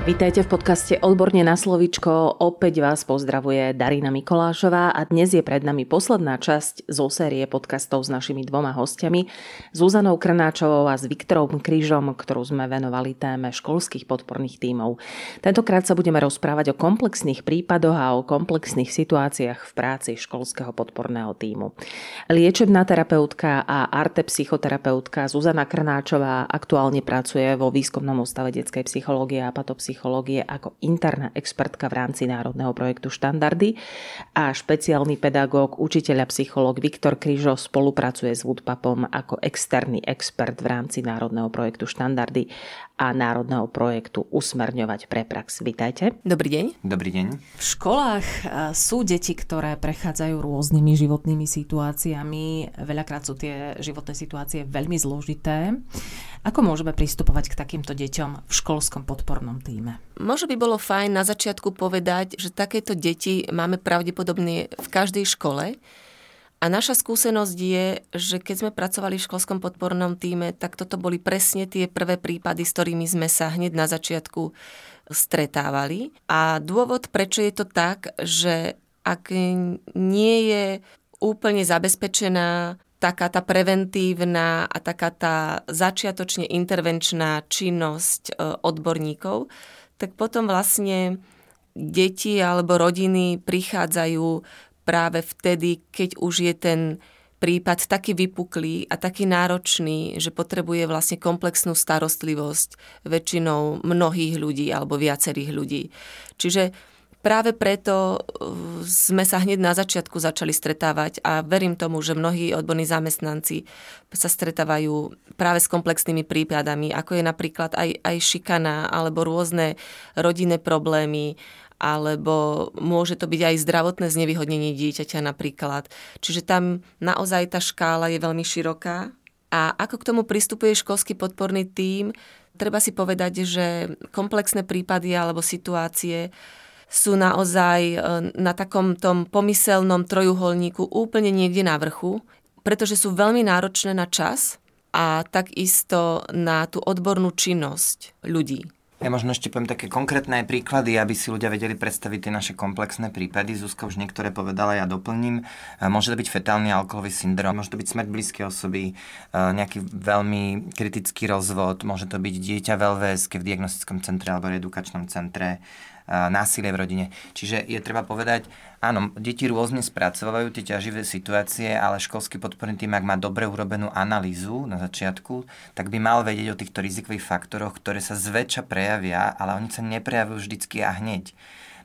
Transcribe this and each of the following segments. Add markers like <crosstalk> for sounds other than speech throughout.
Vítajte v podcaste Odborne na slovičko. Opäť vás pozdravuje Darina Mikolášová a dnes je pred nami posledná časť zo série podcastov s našimi dvoma hostiami, Zuzanou Krnáčovou a s Viktorom Krížom, ktorú sme venovali téme školských podporných tímov. Tentokrát sa budeme rozprávať o komplexných prípadoch a o komplexných situáciách v práci školského podporného tímu. Liečebná terapeutka a arte psychoterapeutka Zuzana Krnáčová aktuálne pracuje vo výskumnom ústave detskej psychológie a patopsychológie psychológie ako interná expertka v rámci národného projektu Štandardy. A špeciálny pedagóg, učiteľ a psychológ Viktor Kryžo spolupracuje s Woodpapom ako externý expert v rámci národného projektu Štandardy a národného projektu Usmerňovať pre prax. Vítajte. Dobrý deň. Dobrý deň. V školách sú deti, ktoré prechádzajú rôznymi životnými situáciami. Veľakrát sú tie životné situácie veľmi zložité. Ako môžeme pristupovať k takýmto deťom v školskom podpornom týme? Možno by bolo fajn na začiatku povedať, že takéto deti máme pravdepodobne v každej škole. A naša skúsenosť je, že keď sme pracovali v školskom podpornom týme, tak toto boli presne tie prvé prípady, s ktorými sme sa hneď na začiatku stretávali. A dôvod, prečo je to tak, že ak nie je úplne zabezpečená taká tá preventívna a taká tá začiatočne intervenčná činnosť e, odborníkov, tak potom vlastne deti alebo rodiny prichádzajú práve vtedy, keď už je ten prípad taký vypuklý a taký náročný, že potrebuje vlastne komplexnú starostlivosť väčšinou mnohých ľudí alebo viacerých ľudí. Čiže Práve preto uh, sme sa hneď na začiatku začali stretávať a verím tomu, že mnohí odborní zamestnanci sa stretávajú práve s komplexnými prípadami, ako je napríklad aj, aj šikana alebo rôzne rodinné problémy, alebo môže to byť aj zdravotné znevýhodnenie dieťaťa napríklad. Čiže tam naozaj tá škála je veľmi široká. A ako k tomu pristupuje školský podporný tím, treba si povedať, že komplexné prípady alebo situácie sú naozaj e, na takom tom pomyselnom trojuholníku úplne niekde na vrchu, pretože sú veľmi náročné na čas a takisto na tú odbornú činnosť ľudí. Ja možno ešte poviem také konkrétne príklady, aby si ľudia vedeli predstaviť tie naše komplexné prípady. Zuzka už niektoré povedala, ja doplním. E, môže to byť fetálny alkoholový syndrom, môže to byť smrť blízkej osoby, e, nejaký veľmi kritický rozvod, môže to byť dieťa v LVS v diagnostickom centre alebo edukačnom centre, násilie v rodine. Čiže je treba povedať, áno, deti rôzne spracovajú tie ťaživé situácie, ale školský podporný tým, ak má dobre urobenú analýzu na začiatku, tak by mal vedieť o týchto rizikových faktoroch, ktoré sa zväčša prejavia, ale oni sa neprejavujú vždycky a hneď.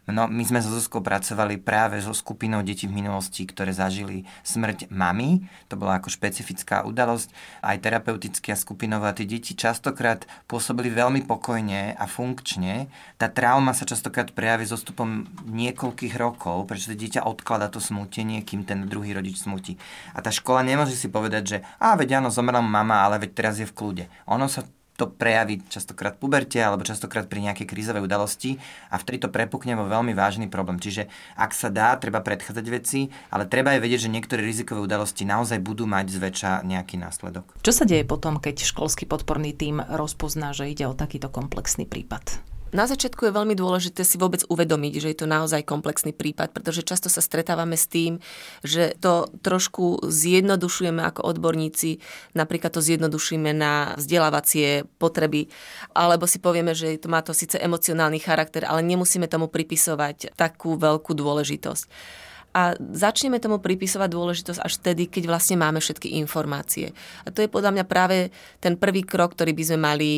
No, my sme so Zuzkou pracovali práve so skupinou detí v minulosti, ktoré zažili smrť mamy. To bola ako špecifická udalosť. Aj terapeuticky a skupinovo. A tie deti častokrát pôsobili veľmi pokojne a funkčne. Tá trauma sa častokrát prejaví so stupom niekoľkých rokov, pretože dieťa odklada to smútenie, kým ten druhý rodič smutí. A tá škola nemôže si povedať, že a veď áno, zomrela mama, ale veď teraz je v kľude. Ono sa to prejaví častokrát puberte alebo častokrát pri nejakej krízovej udalosti a vtedy to prepukne vo veľmi vážny problém. Čiže ak sa dá, treba predchádzať veci, ale treba aj vedieť, že niektoré rizikové udalosti naozaj budú mať zväčša nejaký následok. Čo sa deje potom, keď školský podporný tím rozpozná, že ide o takýto komplexný prípad? Na začiatku je veľmi dôležité si vôbec uvedomiť, že je to naozaj komplexný prípad, pretože často sa stretávame s tým, že to trošku zjednodušujeme ako odborníci, napríklad to zjednodušíme na vzdelávacie potreby, alebo si povieme, že to má to síce emocionálny charakter, ale nemusíme tomu pripisovať takú veľkú dôležitosť a začneme tomu pripisovať dôležitosť až vtedy, keď vlastne máme všetky informácie. A to je podľa mňa práve ten prvý krok, ktorý by sme mali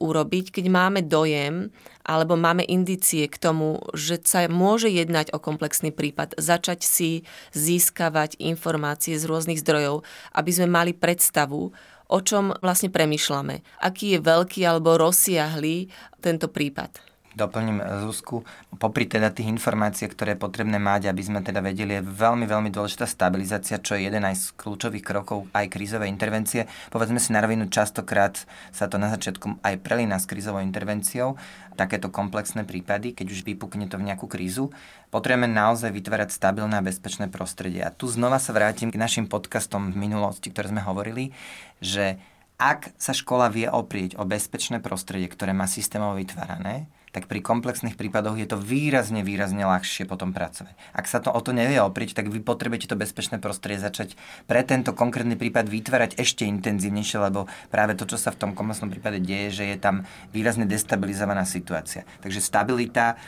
urobiť, keď máme dojem alebo máme indície k tomu, že sa môže jednať o komplexný prípad, začať si získavať informácie z rôznych zdrojov, aby sme mali predstavu, o čom vlastne premyšľame. Aký je veľký alebo rozsiahlý tento prípad. Doplním Zuzku, popri teda tých informácií, ktoré je potrebné mať, aby sme teda vedeli, je veľmi, veľmi dôležitá stabilizácia, čo je jeden aj z kľúčových krokov aj krízovej intervencie. Povedzme si na rovinu, častokrát sa to na začiatku aj prelína s krízovou intervenciou, takéto komplexné prípady, keď už vypukne to v nejakú krízu. Potrebujeme naozaj vytvárať stabilné a bezpečné prostredie. A tu znova sa vrátim k našim podcastom v minulosti, ktoré sme hovorili, že ak sa škola vie oprieť o bezpečné prostredie, ktoré má systémovo vytvárané, tak pri komplexných prípadoch je to výrazne, výrazne ľahšie potom pracovať. Ak sa to o to nevie oprieť, tak vy potrebujete to bezpečné prostredie začať pre tento konkrétny prípad vytvárať ešte intenzívnejšie, lebo práve to, čo sa v tom komplexnom prípade deje, že je tam výrazne destabilizovaná situácia. Takže stabilita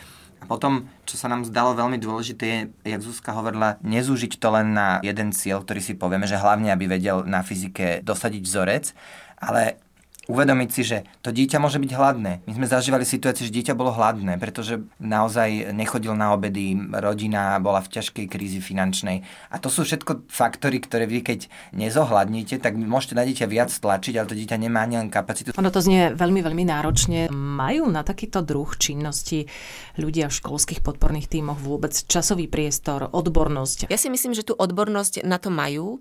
a potom, čo sa nám zdalo veľmi dôležité, je, jak Zuzka hovorila, nezúžiť to len na jeden cieľ, ktorý si povieme, že hlavne, aby vedel na fyzike dosadiť vzorec, ale uvedomiť si, že to dieťa môže byť hladné. My sme zažívali situáciu, že dieťa bolo hladné, pretože naozaj nechodil na obedy, rodina bola v ťažkej krízi finančnej. A to sú všetko faktory, ktoré vy keď nezohľadníte, tak môžete na dieťa viac tlačiť, ale to dieťa nemá ani len kapacitu. Ono to znie veľmi, veľmi náročne. Majú na takýto druh činnosti ľudia v školských podporných tímoch vôbec časový priestor, odbornosť? Ja si myslím, že tú odbornosť na to majú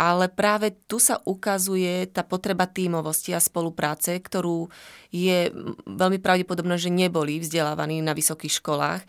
ale práve tu sa ukazuje tá potreba tímovosti a spolupráce, ktorú je veľmi pravdepodobné, že neboli vzdelávaní na vysokých školách.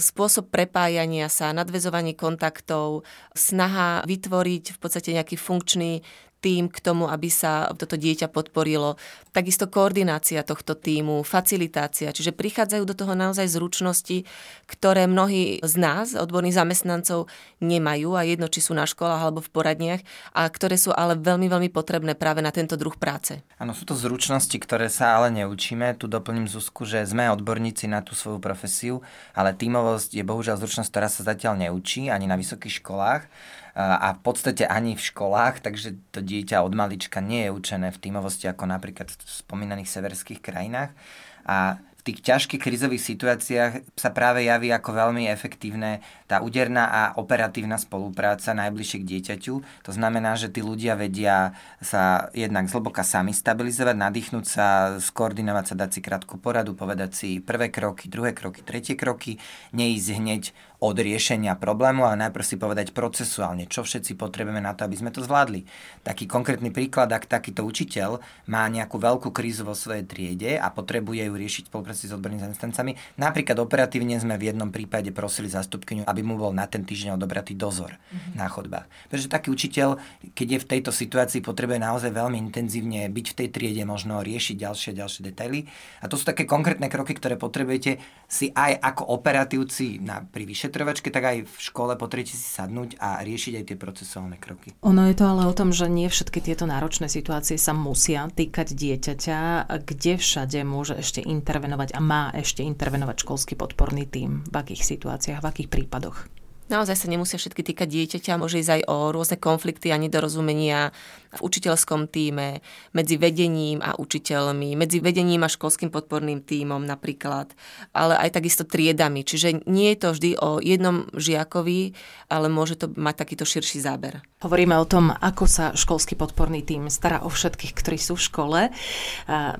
Spôsob prepájania sa, nadvezovanie kontaktov, snaha vytvoriť v podstate nejaký funkčný tým k tomu, aby sa toto dieťa podporilo. Takisto koordinácia tohto týmu, facilitácia, čiže prichádzajú do toho naozaj zručnosti, ktoré mnohí z nás, odborných zamestnancov, nemajú a jedno, či sú na školách alebo v poradniach, a ktoré sú ale veľmi, veľmi potrebné práve na tento druh práce. Áno, sú to zručnosti, ktoré sa ale neučíme. Tu doplním Zuzku, že sme odborníci na tú svoju profesiu, ale tímovosť je bohužiaľ zručnosť, ktorá sa zatiaľ neučí ani na vysokých školách a v podstate ani v školách, takže to dieťa od malička nie je učené v tímovosti ako napríklad v spomínaných severských krajinách. A tých ťažkých krizových situáciách sa práve javí ako veľmi efektívne tá úderná a operatívna spolupráca najbližšie k dieťaťu. To znamená, že tí ľudia vedia sa jednak zhlboka sami stabilizovať, nadýchnúť sa, skoordinovať sa, dať si krátku poradu, povedať si prvé kroky, druhé kroky, tretie kroky, neísť hneď od riešenia problému, ale najprv si povedať procesuálne, čo všetci potrebujeme na to, aby sme to zvládli. Taký konkrétny príklad, ak takýto učiteľ má nejakú veľkú krízu vo svojej triede a potrebuje ju riešiť spolupráci s odbornými zamestnancami, napríklad operatívne sme v jednom prípade prosili zastupkyňu, aby mu bol na ten týždeň odobratý dozor mm-hmm. na chodbách. Pretože taký učiteľ, keď je v tejto situácii, potrebuje naozaj veľmi intenzívne byť v tej triede, možno riešiť ďalšie ďalšie detaily. A to sú také konkrétne kroky, ktoré potrebujete si aj ako operatívci na, pri vyšetrovačke, tak aj v škole potrebujete si sadnúť a riešiť aj tie procesuálne kroky. Ono je to ale o tom, že nie všetky tieto náročné situácie sa musia týkať dieťaťa, kde všade môže ešte intervenovať a má ešte intervenovať školský podporný tým, v akých situáciách, v akých prípadoch. Naozaj sa nemusia všetky týkať dieťaťa, môže ísť aj o rôzne konflikty a nedorozumenia v učiteľskom týme, medzi vedením a učiteľmi, medzi vedením a školským podporným týmom napríklad, ale aj takisto triedami. Čiže nie je to vždy o jednom žiakovi, ale môže to mať takýto širší záber. Hovoríme o tom, ako sa školský podporný tým stará o všetkých, ktorí sú v škole.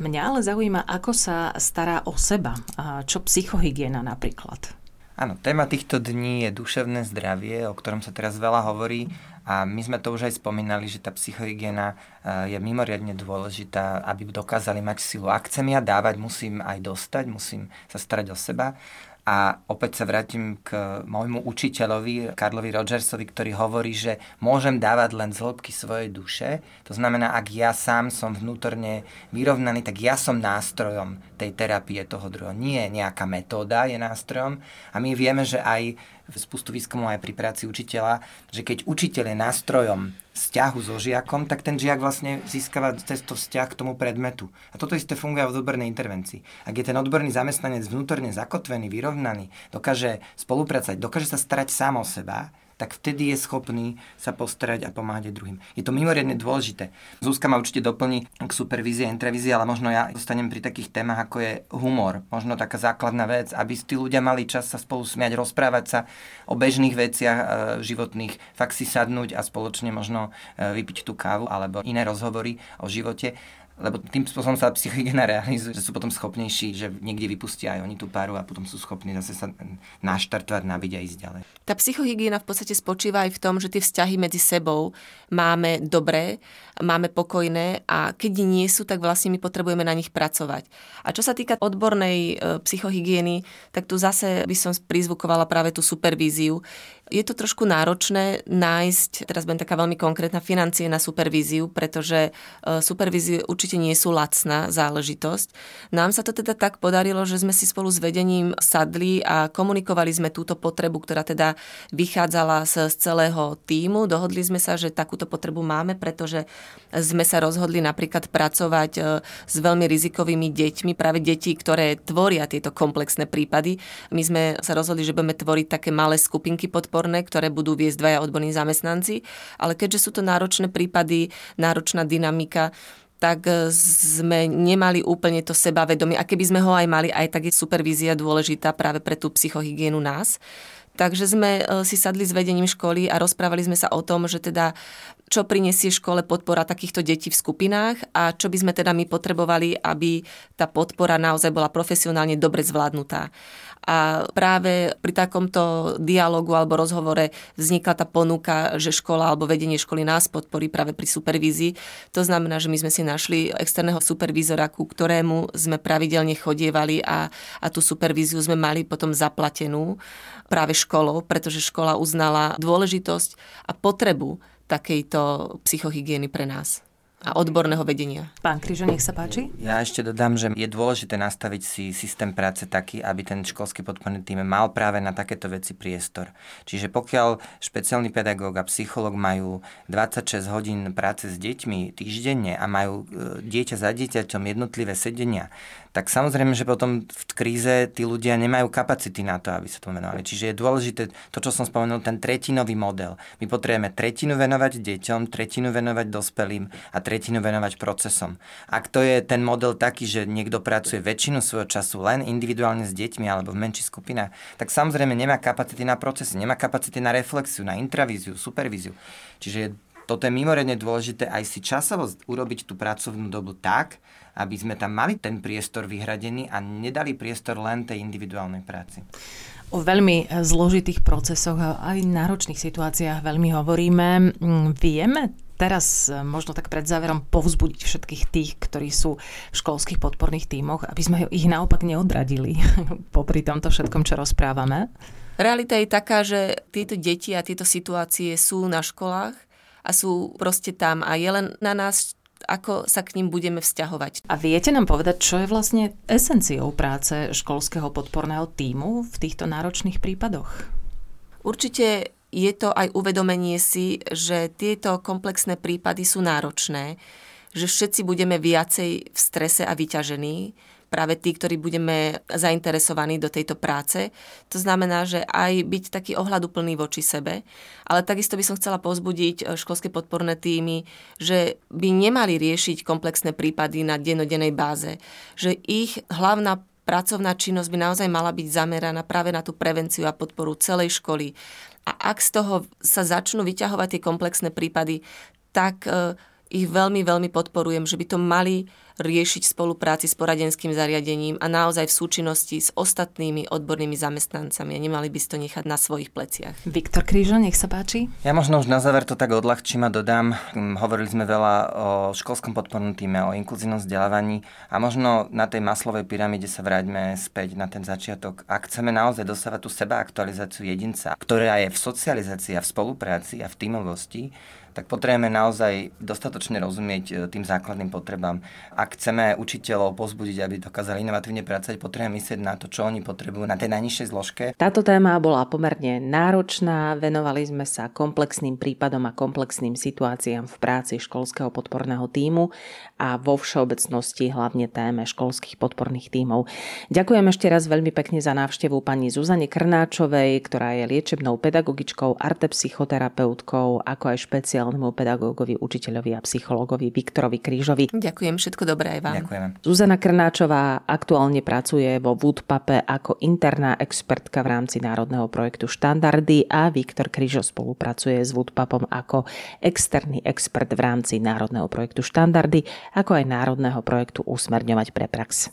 Mňa ale zaujíma, ako sa stará o seba. Čo psychohygiena napríklad? Áno, téma týchto dní je duševné zdravie, o ktorom sa teraz veľa hovorí a my sme to už aj spomínali, že tá psychohygiena eh, je mimoriadne dôležitá, aby dokázali mať silu. Ak chcem ja dávať, musím aj dostať, musím sa starať o seba. A opäť sa vrátim k môjmu učiteľovi, Karlovi Rogersovi, ktorý hovorí, že môžem dávať len z hĺbky svojej duše. To znamená, ak ja sám som vnútorne vyrovnaný, tak ja som nástrojom tej terapie toho druhého. Nie nejaká metóda je nástrojom. A my vieme, že aj spustu výskumov aj pri práci učiteľa, že keď učiteľ je nástrojom vzťahu so žiakom, tak ten žiak vlastne získava cez vzťah k tomu predmetu. A toto isté funguje v odbornej intervencii. Ak je ten odborný zamestnanec vnútorne zakotvený, vyrovnaný, dokáže spolupracovať, dokáže sa starať sám o seba, tak vtedy je schopný sa postarať a pomáhať druhým. Je to mimoriadne dôležité. Zúska ma určite doplní k supervízii a intravízii, ale možno ja zostanem pri takých témach, ako je humor. Možno taká základná vec, aby tí ľudia mali čas sa spolu smiať, rozprávať sa o bežných veciach e, životných, fakt si sadnúť a spoločne možno e, vypiť tú kávu alebo iné rozhovory o živote lebo tým spôsobom sa psychohygiena realizuje, že sú potom schopnejší, že niekde vypustia aj oni tú páru a potom sú schopní zase sa naštartovať, nabiť a ísť ďalej. Tá psychohygiena v podstate spočíva aj v tom, že tie vzťahy medzi sebou máme dobré, máme pokojné a keď nie sú, tak vlastne my potrebujeme na nich pracovať. A čo sa týka odbornej e, psychohygieny, tak tu zase by som prizvukovala práve tú supervíziu. Je to trošku náročné nájsť, teraz budem taká veľmi konkrétna, financie na supervíziu, pretože e, supervízie určite nie sú lacná záležitosť. Nám sa to teda tak podarilo, že sme si spolu s vedením sadli a komunikovali sme túto potrebu, ktorá teda vychádzala z, celého týmu. Dohodli sme sa, že takúto potrebu máme, pretože sme sa rozhodli napríklad pracovať e, s veľmi rizikovými deťmi, práve deti, ktoré tvoria tieto komplexné prípady. My sme sa rozhodli, že budeme tvoriť také malé skupinky pod podporné, ktoré budú viesť dvaja odborní zamestnanci, ale keďže sú to náročné prípady, náročná dynamika, tak sme nemali úplne to sebavedomie. A keby sme ho aj mali, aj tak je supervízia dôležitá práve pre tú psychohygienu nás. Takže sme e, si sadli s vedením školy a rozprávali sme sa o tom, že teda čo prinesie škole podpora takýchto detí v skupinách a čo by sme teda my potrebovali, aby tá podpora naozaj bola profesionálne dobre zvládnutá. A práve pri takomto dialogu alebo rozhovore vznikla tá ponuka, že škola alebo vedenie školy nás podporí práve pri supervízii. To znamená, že my sme si našli externého supervízora, ku ktorému sme pravidelne chodievali a, a tú supervíziu sme mali potom zaplatenú práve školou, pretože škola uznala dôležitosť a potrebu takejto psychohygieny pre nás a odborného vedenia. Pán Kryžo, nech sa páči. Ja ešte dodám, že je dôležité nastaviť si systém práce taký, aby ten školský podporný tým mal práve na takéto veci priestor. Čiže pokiaľ špeciálny pedagóg a psychológ majú 26 hodín práce s deťmi týždenne a majú e, dieťa za dieťaťom jednotlivé sedenia, tak samozrejme, že potom v kríze tí ľudia nemajú kapacity na to, aby sa tomu venovali. Čiže je dôležité to, čo som spomenul, ten tretinový model. My potrebujeme tretinu venovať deťom, tretinu venovať dospelým a tretinu venovať procesom. Ak to je ten model taký, že niekto pracuje väčšinu svojho času len individuálne s deťmi alebo v menších skupinách, tak samozrejme nemá kapacity na procesy, nemá kapacity na reflexiu, na intravíziu, supervíziu. Čiže toto je mimoriadne dôležité aj si časovo urobiť tú pracovnú dobu tak, aby sme tam mali ten priestor vyhradený a nedali priestor len tej individuálnej práci. O veľmi zložitých procesoch a aj náročných situáciách veľmi hovoríme. Mm, vieme teraz e, možno tak pred záverom povzbudiť všetkých tých, ktorí sú v školských podporných tímoch, aby sme ich naopak neodradili <laughs> popri tomto všetkom, čo rozprávame? Realita je taká, že tieto deti a tieto situácie sú na školách a sú proste tam a je len na nás, ako sa k ním budeme vzťahovať. A viete nám povedať, čo je vlastne esenciou práce školského podporného týmu v týchto náročných prípadoch? Určite je to aj uvedomenie si, že tieto komplexné prípady sú náročné, že všetci budeme viacej v strese a vyťažení, práve tí, ktorí budeme zainteresovaní do tejto práce. To znamená, že aj byť taký ohľaduplný voči sebe, ale takisto by som chcela pozbudiť eh, školské podporné týmy, že by nemali riešiť komplexné prípady na dennodennej báze, že ich hlavná pracovná činnosť by naozaj mala byť zameraná práve na tú prevenciu a podporu celej školy. A ak z toho sa začnú vyťahovať tie komplexné prípady, tak eh, ich veľmi, veľmi podporujem, že by to mali riešiť spolupráci s poradenským zariadením a naozaj v súčinnosti s ostatnými odbornými zamestnancami a nemali by si to nechať na svojich pleciach. Viktor Krížo, nech sa páči. Ja možno už na záver to tak odľahčím a dodám. Hm, hovorili sme veľa o školskom podpornom týme, o inkluzívnom vzdelávaní a možno na tej maslovej pyramíde sa vráťme späť na ten začiatok. Ak chceme naozaj dosávať tú seba aktualizáciu jedinca, ktorá je v socializácii a v spolupráci a v tímovosti, tak potrebujeme naozaj dostatočne rozumieť e, tým základným potrebám. Ak chceme učiteľov pozbudiť, aby dokázali inovatívne pracovať, potrebujeme myslieť na to, čo oni potrebujú na tej najnižšej zložke. Táto téma bola pomerne náročná, venovali sme sa komplexným prípadom a komplexným situáciám v práci školského podporného týmu a vo všeobecnosti hlavne téme školských podporných tímov. Ďakujem ešte raz veľmi pekne za návštevu pani Zuzane Krnáčovej, ktorá je liečebnou pedagogičkou, artepsychoterapeutkou, ako aj špeciálnou špeciálnemu pedagógovi, učiteľovi a psychológovi Viktorovi Krížovi. Ďakujem, všetko dobré aj vám. Ďakujeme. Zuzana Krnáčová aktuálne pracuje vo Woodpape ako interná expertka v rámci národného projektu Štandardy a Viktor Kryžo spolupracuje s Woodpapom ako externý expert v rámci národného projektu Štandardy, ako aj národného projektu Usmerňovať pre prax.